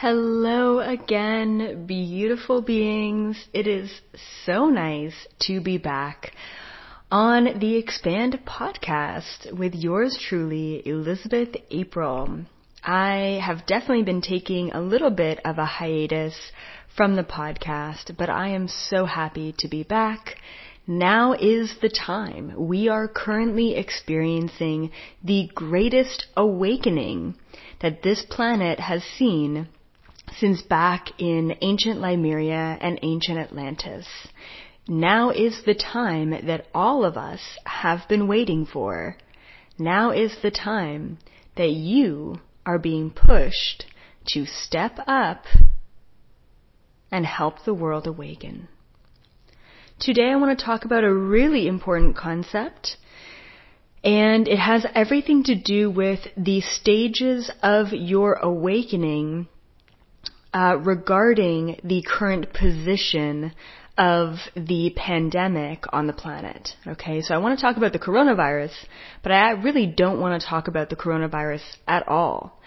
Hello again, beautiful beings. It is so nice to be back on the Expand podcast with yours truly, Elizabeth April. I have definitely been taking a little bit of a hiatus from the podcast, but I am so happy to be back. Now is the time. We are currently experiencing the greatest awakening that this planet has seen since back in ancient Lemuria and ancient Atlantis. Now is the time that all of us have been waiting for. Now is the time that you are being pushed to step up and help the world awaken. Today I want to talk about a really important concept and it has everything to do with the stages of your awakening uh, regarding the current position of the pandemic on the planet. Okay, so I want to talk about the coronavirus, but I really don't want to talk about the coronavirus at all.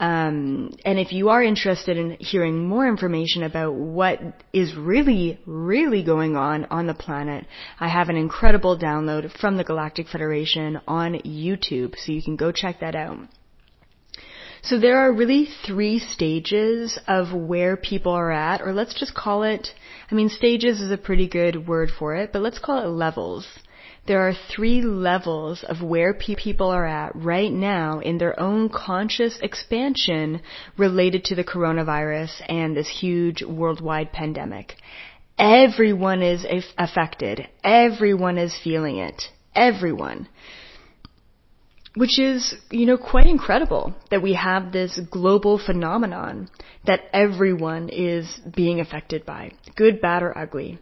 Um, and if you are interested in hearing more information about what is really, really going on on the planet, I have an incredible download from the Galactic Federation on YouTube, so you can go check that out. So there are really three stages of where people are at, or let's just call it, I mean, stages is a pretty good word for it, but let's call it levels. There are three levels of where people are at right now in their own conscious expansion related to the coronavirus and this huge worldwide pandemic. Everyone is affected. Everyone is feeling it. Everyone which is, you know, quite incredible that we have this global phenomenon that everyone is being affected by, good, bad, or ugly.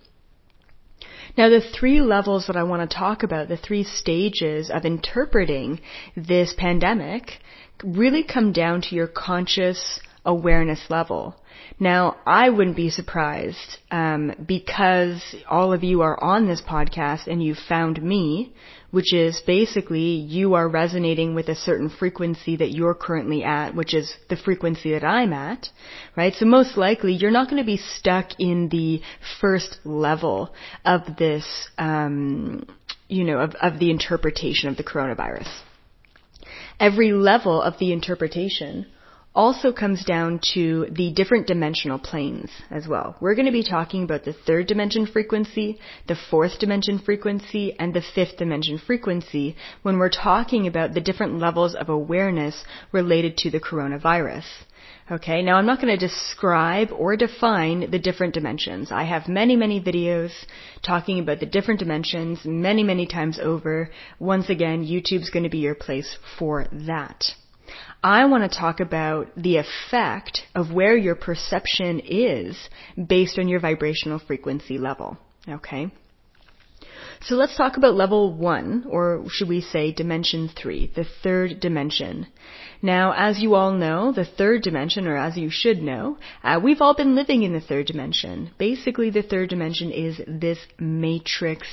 Now, the three levels that I want to talk about, the three stages of interpreting this pandemic, really come down to your conscious awareness level. Now, I wouldn't be surprised um, because all of you are on this podcast and you found me, which is basically you are resonating with a certain frequency that you're currently at, which is the frequency that I'm at, right? So most likely you're not going to be stuck in the first level of this, um, you know, of, of the interpretation of the coronavirus. Every level of the interpretation also comes down to the different dimensional planes as well. We're going to be talking about the third dimension frequency, the fourth dimension frequency, and the fifth dimension frequency when we're talking about the different levels of awareness related to the coronavirus. Okay, now I'm not going to describe or define the different dimensions. I have many, many videos talking about the different dimensions many, many times over. Once again, YouTube's going to be your place for that. I want to talk about the effect of where your perception is based on your vibrational frequency level. Okay? So let's talk about level one, or should we say dimension three, the third dimension. Now, as you all know, the third dimension, or as you should know, uh, we've all been living in the third dimension. Basically, the third dimension is this matrix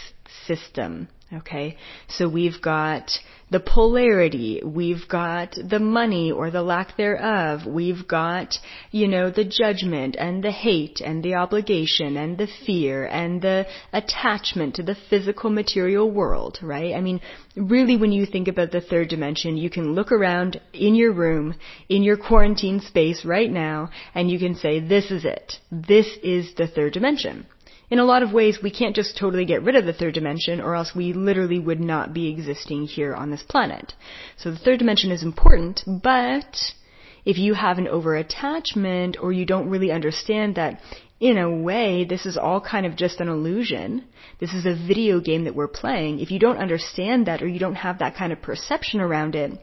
system. Okay, so we've got the polarity, we've got the money or the lack thereof, we've got, you know, the judgment and the hate and the obligation and the fear and the attachment to the physical material world, right? I mean, really when you think about the third dimension, you can look around in your room, in your quarantine space right now, and you can say, this is it. This is the third dimension in a lot of ways, we can't just totally get rid of the third dimension or else we literally would not be existing here on this planet. So the third dimension is important, but if you have an over-attachment or you don't really understand that in a way, this is all kind of just an illusion. This is a video game that we're playing. If you don't understand that or you don't have that kind of perception around it,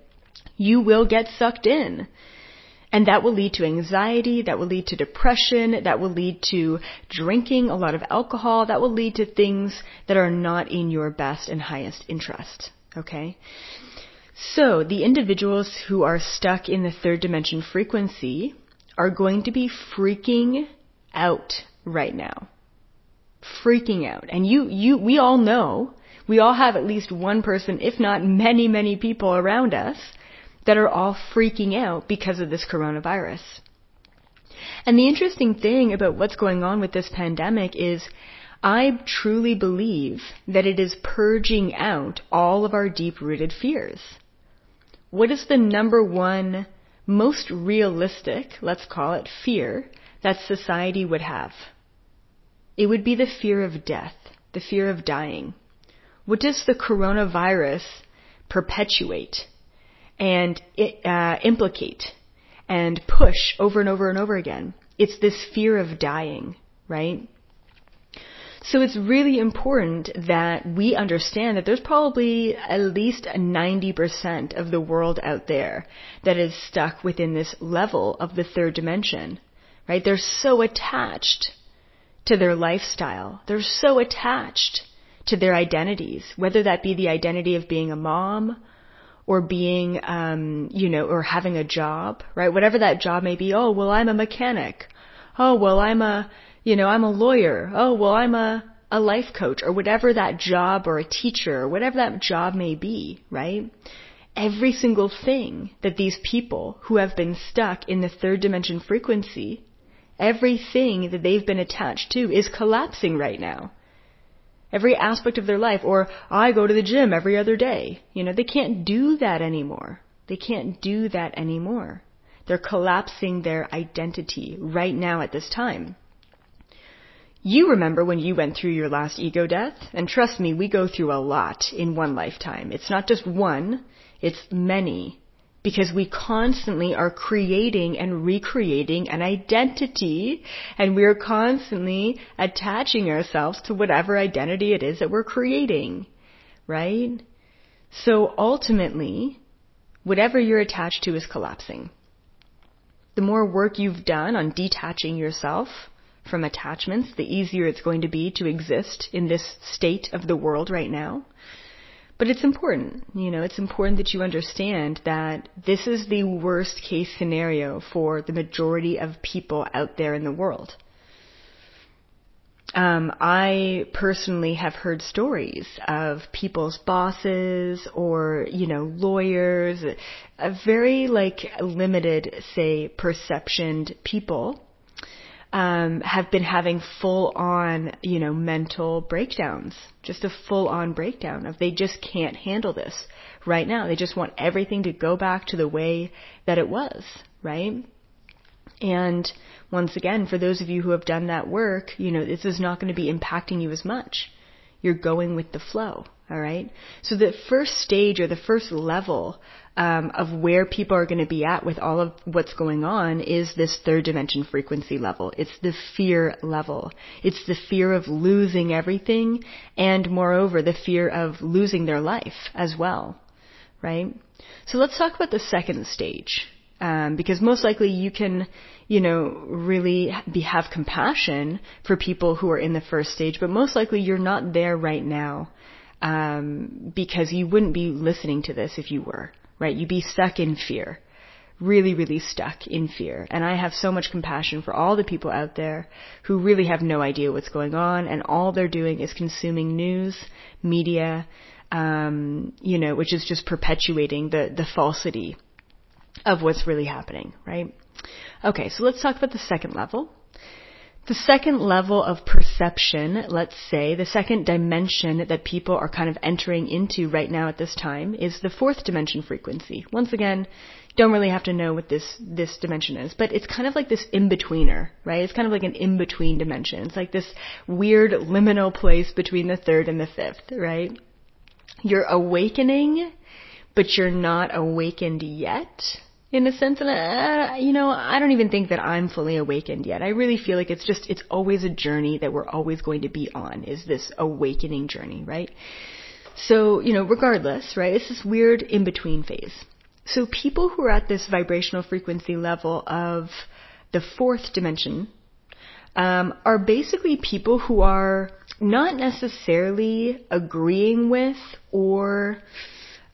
you will get sucked in. And that will lead to anxiety, that will lead to depression, that will lead to drinking a lot of alcohol, that will lead to things that are not in your best and highest interest. Okay? So the individuals who are stuck in the third dimension frequency are going to be freaking out right now. Freaking out. And you, you, we all know, we all have at least one person, if not many, many people around us that are all freaking out because of this coronavirus. And the interesting thing about what's going on with this pandemic is I truly believe that it is purging out all of our deep rooted fears. What is the number one most realistic, let's call it fear, that society would have? It would be the fear of death, the fear of dying. What does the coronavirus perpetuate and uh, implicate and push over and over and over again? It's this fear of dying, right? So it's really important that we understand that there's probably at least 90% of the world out there that is stuck within this level of the third dimension, right? They're so attached to their lifestyle. They're so attached to their identities, whether that be the identity of being a mom or being, um, you know, or having a job, right? Whatever that job may be. Oh, well, I'm a mechanic. Oh, well, I'm a, you know, I'm a lawyer. Oh, well, I'm a, a life coach or whatever that job or a teacher or whatever that job may be, right? Every single thing that these people who have been stuck in the third dimension frequency, everything that they've been attached to is collapsing right now. Every aspect of their life, or I go to the gym every other day. You know, they can't do that anymore. They can't do that anymore. They're collapsing their identity right now at this time. You remember when you went through your last ego death? And trust me, we go through a lot in one lifetime. It's not just one, it's many. Because we constantly are creating and recreating an identity, and we are constantly attaching ourselves to whatever identity it is that we're creating. Right? So ultimately, whatever you're attached to is collapsing. The more work you've done on detaching yourself, from attachments, the easier it's going to be to exist in this state of the world right now. But it's important, you know, it's important that you understand that this is the worst case scenario for the majority of people out there in the world. Um, I personally have heard stories of people's bosses or, you know, lawyers, a very like limited, say, perceptioned people um, have been having full on, you know, mental breakdowns. Just a full on breakdown of they just can't handle this right now. They just want everything to go back to the way that it was, right? And once again, for those of you who have done that work, you know, this is not going to be impacting you as much. You're going with the flow. All right. So the first stage or the first level um, of where people are going to be at with all of what's going on is this third dimension frequency level. It's the fear level. It's the fear of losing everything, and moreover, the fear of losing their life as well. Right. So let's talk about the second stage. Um, because most likely you can, you know, really be, have compassion for people who are in the first stage, but most likely you're not there right now um, because you wouldn't be listening to this if you were, right? You'd be stuck in fear. Really, really stuck in fear. And I have so much compassion for all the people out there who really have no idea what's going on and all they're doing is consuming news, media, um, you know, which is just perpetuating the, the falsity of what's really happening, right? Okay, so let's talk about the second level, the second level of perception, let's say, the second dimension that people are kind of entering into right now at this time is the fourth dimension frequency. Once again, don't really have to know what this, this dimension is, but it's kind of like this in-betweener, right? It's kind of like an in-between dimension. It's like this weird liminal place between the third and the fifth, right? You're awakening, but you're not awakened yet in a sense. And, you know, I don't even think that I'm fully awakened yet. I really feel like it's just, it's always a journey that we're always going to be on, is this awakening journey, right? So, you know, regardless, right, it's this weird in between phase. So people who are at this vibrational frequency level of the fourth dimension um, are basically people who are not necessarily agreeing with or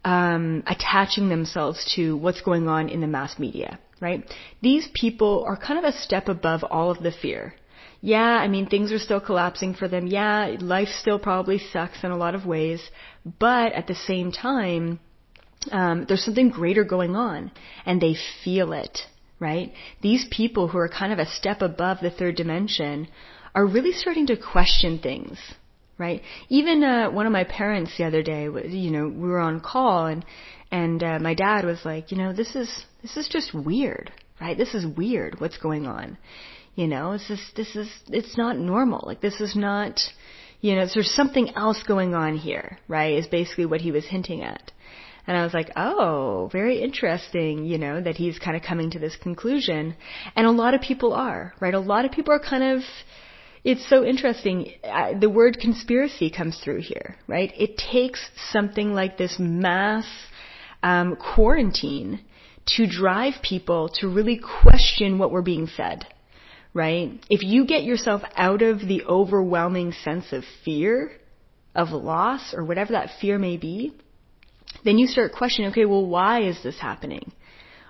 um, attaching themselves to what's going on in the mass media, right? These people are kind of a step above all of the fear. Yeah, I mean, things are still collapsing for them. Yeah, life still probably sucks in a lot of ways. But at the same time, um, there's something greater going on and they feel it, right? These people who are kind of a step above the third dimension are really starting to question things, right? Even uh, one of my parents the other day, was, you know, we were on call and and uh, my dad was like, you know, this is this is just weird, right? This is weird. What's going on? You know, it's just this is it's not normal. Like this is not, you know, there's something else going on here, right? Is basically what he was hinting at. And I was like, oh, very interesting, you know, that he's kind of coming to this conclusion. And a lot of people are, right? A lot of people are kind of, it's so interesting. The word conspiracy comes through here, right? It takes something like this mass um, quarantine to drive people to really question what we're being fed, right? If you get yourself out of the overwhelming sense of fear, of loss, or whatever that fear may be, then you start questioning, okay, well, why is this happening?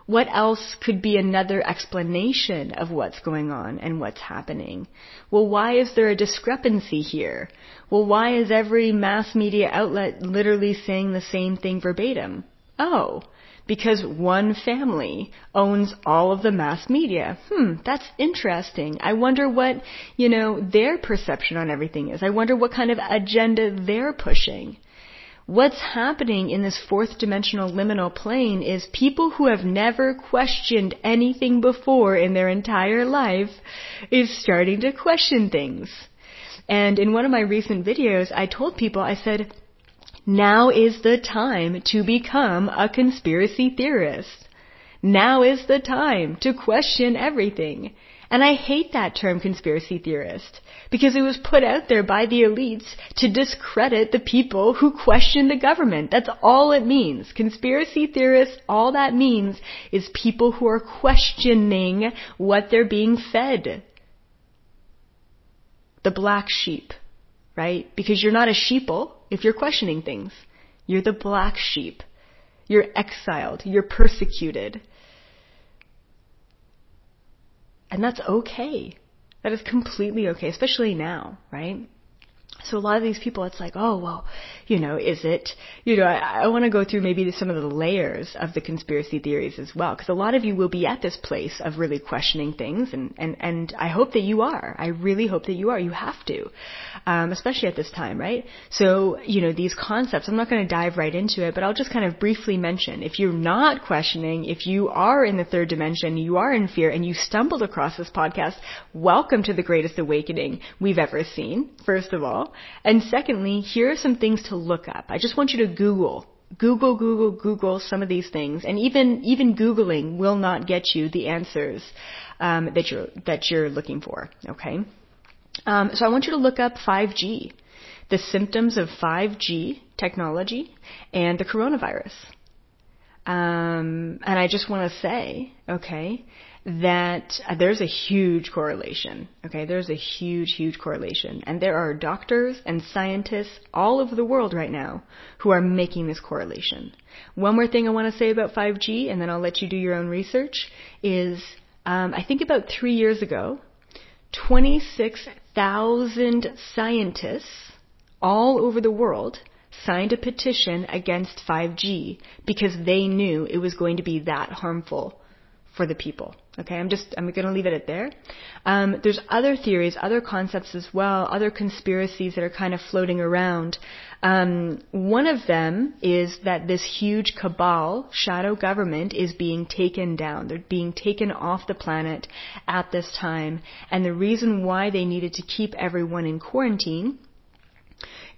What else could be another explanation of what's going on and what's happening? Well, why is there a discrepancy here? Well, why is every mass media outlet literally saying the same thing verbatim? Oh, because one family owns all of the mass media. Hmm, that's interesting. I wonder what, you know, their perception on everything is. I wonder what kind of agenda they're pushing. What's happening in this fourth dimensional liminal plane is people who have never questioned anything before in their entire life is starting to question things. And in one of my recent videos, I told people, I said, now is the time to become a conspiracy theorist. Now is the time to question everything. And I hate that term conspiracy theorist because it was put out there by the elites to discredit the people who question the government. That's all it means. Conspiracy theorists, all that means is people who are questioning what they're being fed. The black sheep, right? Because you're not a sheeple if you're questioning things. You're the black sheep. You're exiled. You're persecuted. And that's okay. That is completely okay, especially now, right? So a lot of these people, it's like, oh, well, you know, is it, you know, I, I want to go through maybe some of the layers of the conspiracy theories as well, because a lot of you will be at this place of really questioning things, and, and, and I hope that you are. I really hope that you are. You have to, um, especially at this time, right? So, you know, these concepts, I'm not going to dive right into it, but I'll just kind of briefly mention, if you're not questioning, if you are in the third dimension, you are in fear, and you stumbled across this podcast, welcome to the greatest awakening we've ever seen, first of all. And secondly, here are some things to look up. I just want you to Google Google, Google, Google some of these things, and even even Googling will not get you the answers um, that you're that you're looking for. Okay, um, so I want you to look up 5G, the symptoms of 5G technology, and the coronavirus. Um, and I just want to say, okay, that uh, there's a huge correlation. Okay, there's a huge, huge correlation. And there are doctors and scientists all over the world right now who are making this correlation. One more thing I want to say about 5G, and then I'll let you do your own research, is um, I think about three years ago, 26,000 scientists all over the world signed a petition against 5G because they knew it was going to be that harmful for the people. Okay, I'm just, I'm going to leave it at there. Um, there's other theories, other concepts as well, other conspiracies that are kind of floating around. Um, one of them is that this huge cabal, shadow government, is being taken down. They're being taken off the planet at this time. And the reason why they needed to keep everyone in quarantine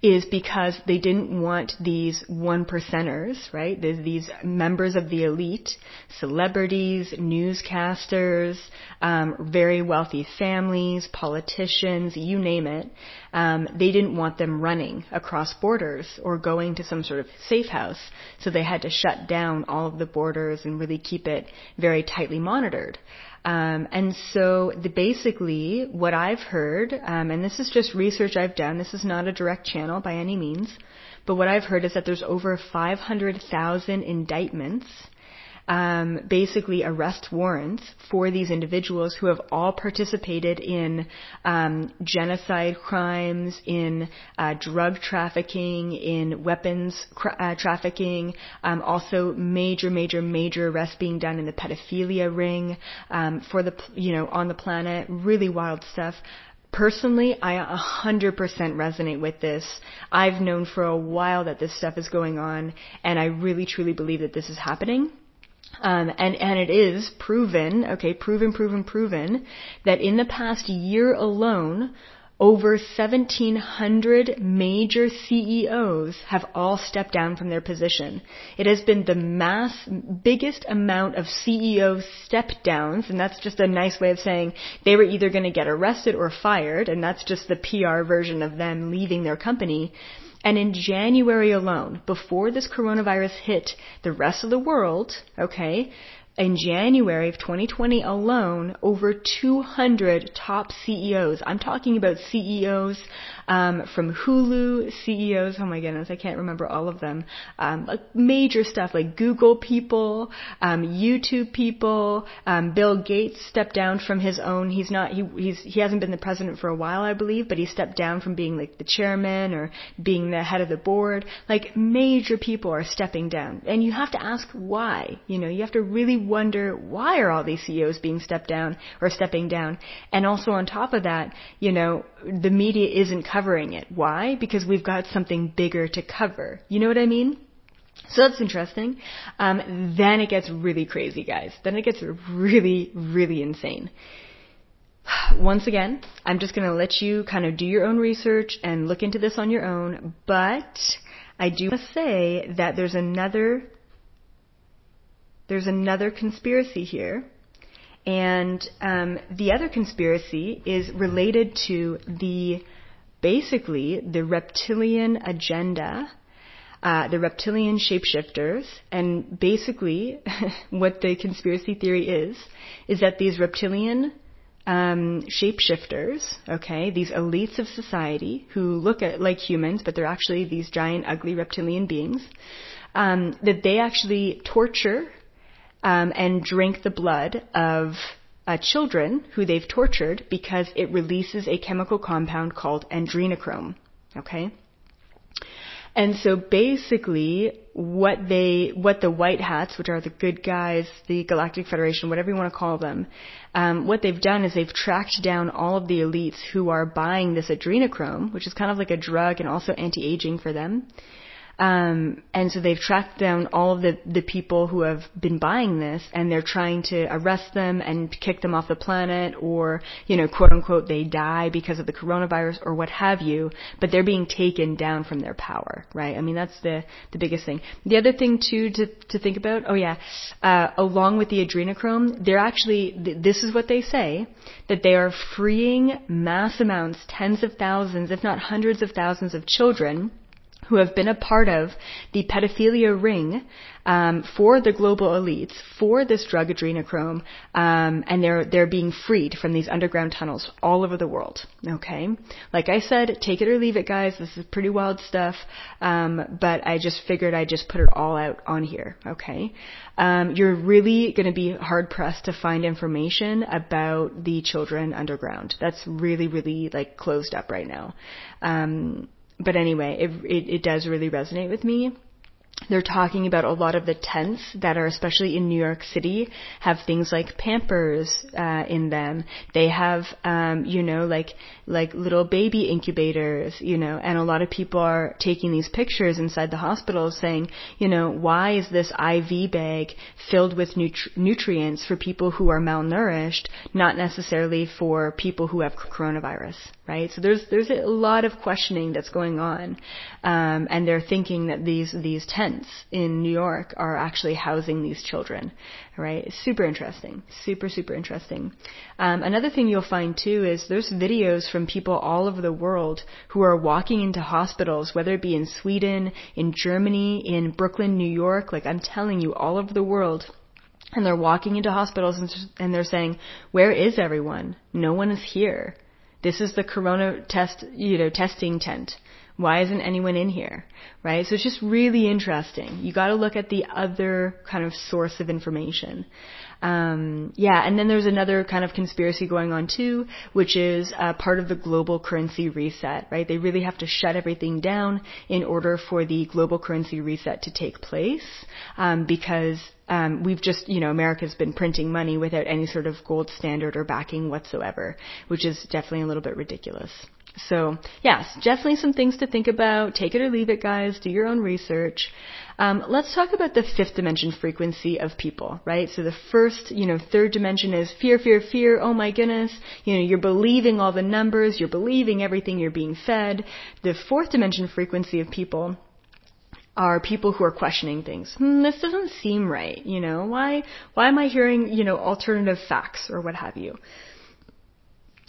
is because they didn't want these one percenters, right? These members of the elite, celebrities, newscasters, um, very wealthy families, politicians, you name it. Um, they didn't want them running across borders or going to some sort of safe house, so they had to shut down all of the borders and really keep it very tightly monitored. Um, and so the, basically what I've heard, um, and this is just research I've done, this is not a direct channel by any means, but what I've heard is that there's over 500,000 indictments um, basically arrest warrants for these individuals who have all participated in um, genocide crimes, in uh, drug trafficking, in weapons uh, trafficking, um, also major, major, major arrests being done in the pedophilia ring um, for the you know on the planet. Really wild stuff. Personally, I 100% resonate with this. I've known for a while that this stuff is going on, and I really truly believe that this is happening. Um, and, and it is proven, okay, proven, proven, proven, that in the past year alone, over 1700 major CEOs have all stepped down from their position. It has been the mass, biggest amount of CEO step downs, and that's just a nice way of saying they were either going to get arrested or fired, and that's just the PR version of them leaving their company. And in January alone, before this coronavirus hit the rest of the world, okay, in January of 2020 alone, over 200 top CEOs. I'm talking about CEOs um, from Hulu, CEOs. Oh my goodness, I can't remember all of them. Um, like major stuff like Google people, um, YouTube people. Um, Bill Gates stepped down from his own. He's not. He he's he hasn't been the president for a while, I believe, but he stepped down from being like the chairman or being the head of the board. Like major people are stepping down, and you have to ask why. You know, you have to really wonder why are all these CEOs being stepped down or stepping down? And also on top of that, you know, the media isn't covering it. Why? Because we've got something bigger to cover. You know what I mean? So that's interesting. Um, then it gets really crazy, guys. Then it gets really, really insane. Once again, I'm just going to let you kind of do your own research and look into this on your own, but I do want to say that there's another there's another conspiracy here. And um, the other conspiracy is related to the basically the reptilian agenda, uh, the reptilian shapeshifters, and basically what the conspiracy theory is is that these reptilian um, shapeshifters, okay, these elites of society who look at like humans, but they're actually these giant, ugly reptilian beings, um, that they actually torture um, and drink the blood of uh, children who they've tortured because it releases a chemical compound called adrenochrome. Okay? And so basically, what they, what the white hats, which are the good guys, the Galactic Federation, whatever you want to call them, um, what they've done is they've tracked down all of the elites who are buying this adrenochrome, which is kind of like a drug and also anti-aging for them. Um, and so they've tracked down all of the, the people who have been buying this and they're trying to arrest them and kick them off the planet or, you know, quote unquote, they die because of the coronavirus or what have you, but they're being taken down from their power, right? I mean, that's the, the biggest thing. The other thing too to, to think about, oh yeah, uh, along with the adrenochrome, they're actually, this is what they say, that they are freeing mass amounts, tens of thousands, if not hundreds of thousands of children who have been a part of the pedophilia ring um, for the global elites for this drug adrenochrome, um, and they're they're being freed from these underground tunnels all over the world. Okay, like I said, take it or leave it, guys. This is pretty wild stuff, um, but I just figured I'd just put it all out on here. Okay, um, you're really going to be hard pressed to find information about the children underground. That's really really like closed up right now. But anyway, it, it, it does really resonate with me they're talking about a lot of the tents that are especially in New York City have things like Pampers uh, in them. They have, um, you know, like like little baby incubators, you know, and a lot of people are taking these pictures inside the hospitals saying, you know, why is this IV bag filled with nutri- nutrients for people who are malnourished, not necessarily for people who have coronavirus, right? So there's there's a lot of questioning that's going on, um, and they're thinking that these these tents tents in New York are actually housing these children, right? Super interesting. Super, super interesting. Um, another thing you'll find too is there's videos from people all over the world who are walking into hospitals, whether it be in Sweden, in Germany, in Brooklyn, New York, like I'm telling you, all over the world. And they're walking into hospitals and, and they're saying, where is everyone? No one is here. This is the corona test, you know, testing tent Why isn't anyone in here? Right? So it's just really interesting. You gotta look at the other kind of source of information. Um, yeah, and then there's another kind of conspiracy going on too, which is uh, part of the global currency reset, right? They really have to shut everything down in order for the global currency reset to take place, um, because um, we've just, you know, America's been printing money without any sort of gold standard or backing whatsoever, which is definitely a little bit ridiculous. So, yes, definitely some things to think about. Take it or leave it, guys. Do your own research. Um, let's talk about the fifth dimension frequency of people, right? So the first, you know, third dimension is fear, fear, fear. Oh my goodness. You know, you're believing all the numbers. You're believing everything you're being fed. The fourth dimension frequency of people are people who are questioning things. Hmm, this doesn't seem right. You know, why, why am I hearing, you know, alternative facts or what have you?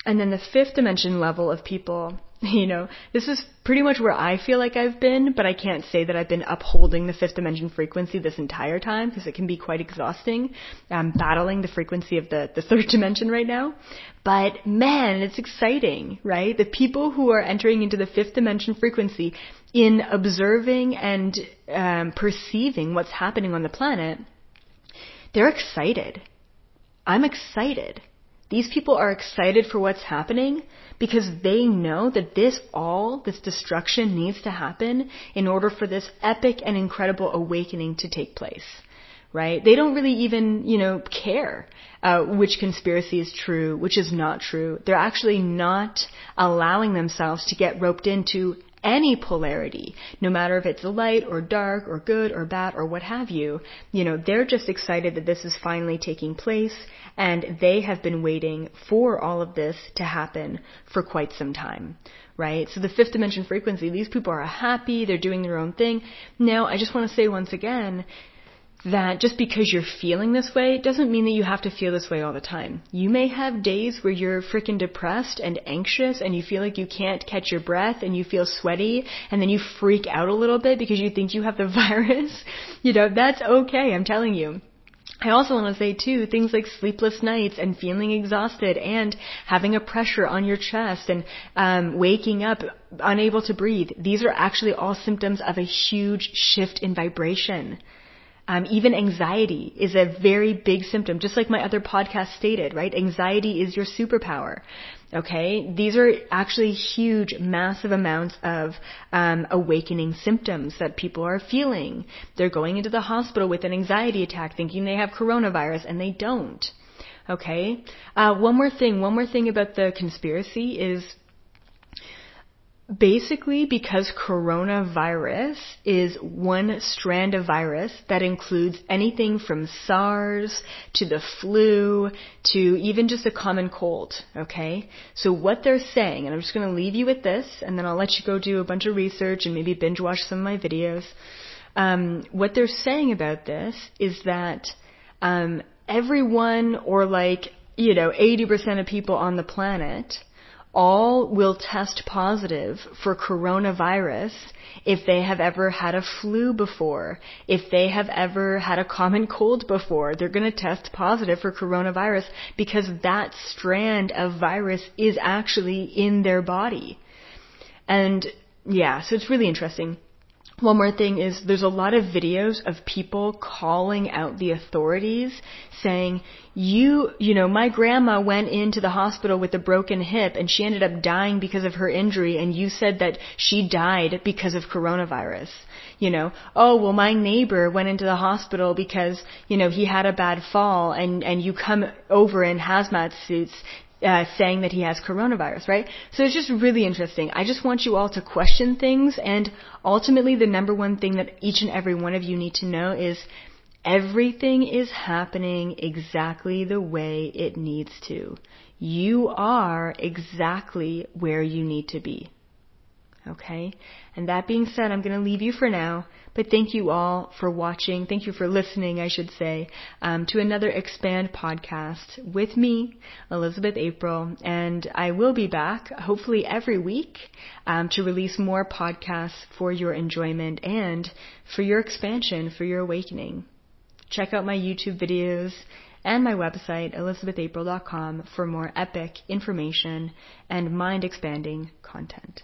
And then the fifth dimension level of people, you know, this is pretty much where I feel like I've been, but I can't say that I've been upholding the fifth dimension frequency this entire time because it can be quite exhausting, um, battling the frequency of the, the third dimension right now. But man, it's exciting, right? The people who are entering into the fifth dimension frequency in observing and um, perceiving what's happening on the planet, they're excited. I'm excited these people are excited for what's happening because they know that this all, this destruction needs to happen in order for this epic and incredible awakening to take place. Right? They don't really even, you know, care uh, which conspiracy is true, which is not true. They're actually not allowing themselves to get roped into any polarity, no matter if it's light or dark or good or bad or what have you, you know, they're just excited that this is finally taking place and they have been waiting for all of this to happen for quite some time. Right? So the fifth dimension frequency, these people are happy, they're doing their own thing. Now, I just want to say once again, that just because you're feeling this way doesn't mean that you have to feel this way all the time. You may have days where you're freaking depressed and anxious and you feel like you can't catch your breath and you feel sweaty and then you freak out a little bit because you think you have the virus. You know, that's okay, I'm telling you. I also want to say too, things like sleepless nights and feeling exhausted and having a pressure on your chest and um, waking up unable to breathe. These are actually all symptoms of a huge shift in vibration. Um, even anxiety is a very big symptom, just like my other podcast stated, right? Anxiety is your superpower. Okay, these are actually huge, massive amounts of um, awakening symptoms that people are feeling. They're going into the hospital with an anxiety attack, thinking they have coronavirus, and they don't. Okay, uh, one more thing. One more thing about the conspiracy is basically because coronavirus is one strand of virus that includes anything from SARS to the flu to even just a common cold, okay? So what they're saying, and I'm just to leave you with this, and then I'll let you go do a bunch of research and maybe binge watch some of my videos. Um, what they're saying about this is that um, everyone, or like, you know, 80% of people on the planet, all will test positive for coronavirus if they have ever had a flu before, if they have ever had a common cold before. They're going to test positive for coronavirus because that strand of virus is actually in their body. And yeah, so it's really interesting. One more thing is there's a lot of videos of people calling out the authorities saying, you, you know, my grandma went into the hospital with a broken hip and she ended up dying because of her injury and you said that she died because of coronavirus. You know, oh, well my neighbor went into the hospital because, you know, he had a bad fall and, and you come over in hazmat suits uh, saying that he has coronavirus, right? So it's just really interesting. I just want you all to question things, and ultimately, the number one thing that each and every one of you need to know is everything is happening exactly the way it needs to. You are exactly where you need to be. Okay? And that being said, I'm going to leave you for now. But thank you all for watching. Thank you for listening, I should say, um, to another Expand podcast with me, Elizabeth April. And I will be back, hopefully every week, um, to release more podcasts for your enjoyment and for your expansion, for your awakening. Check out my YouTube videos and my website, elizabethapril.com, for more epic information and mind expanding content.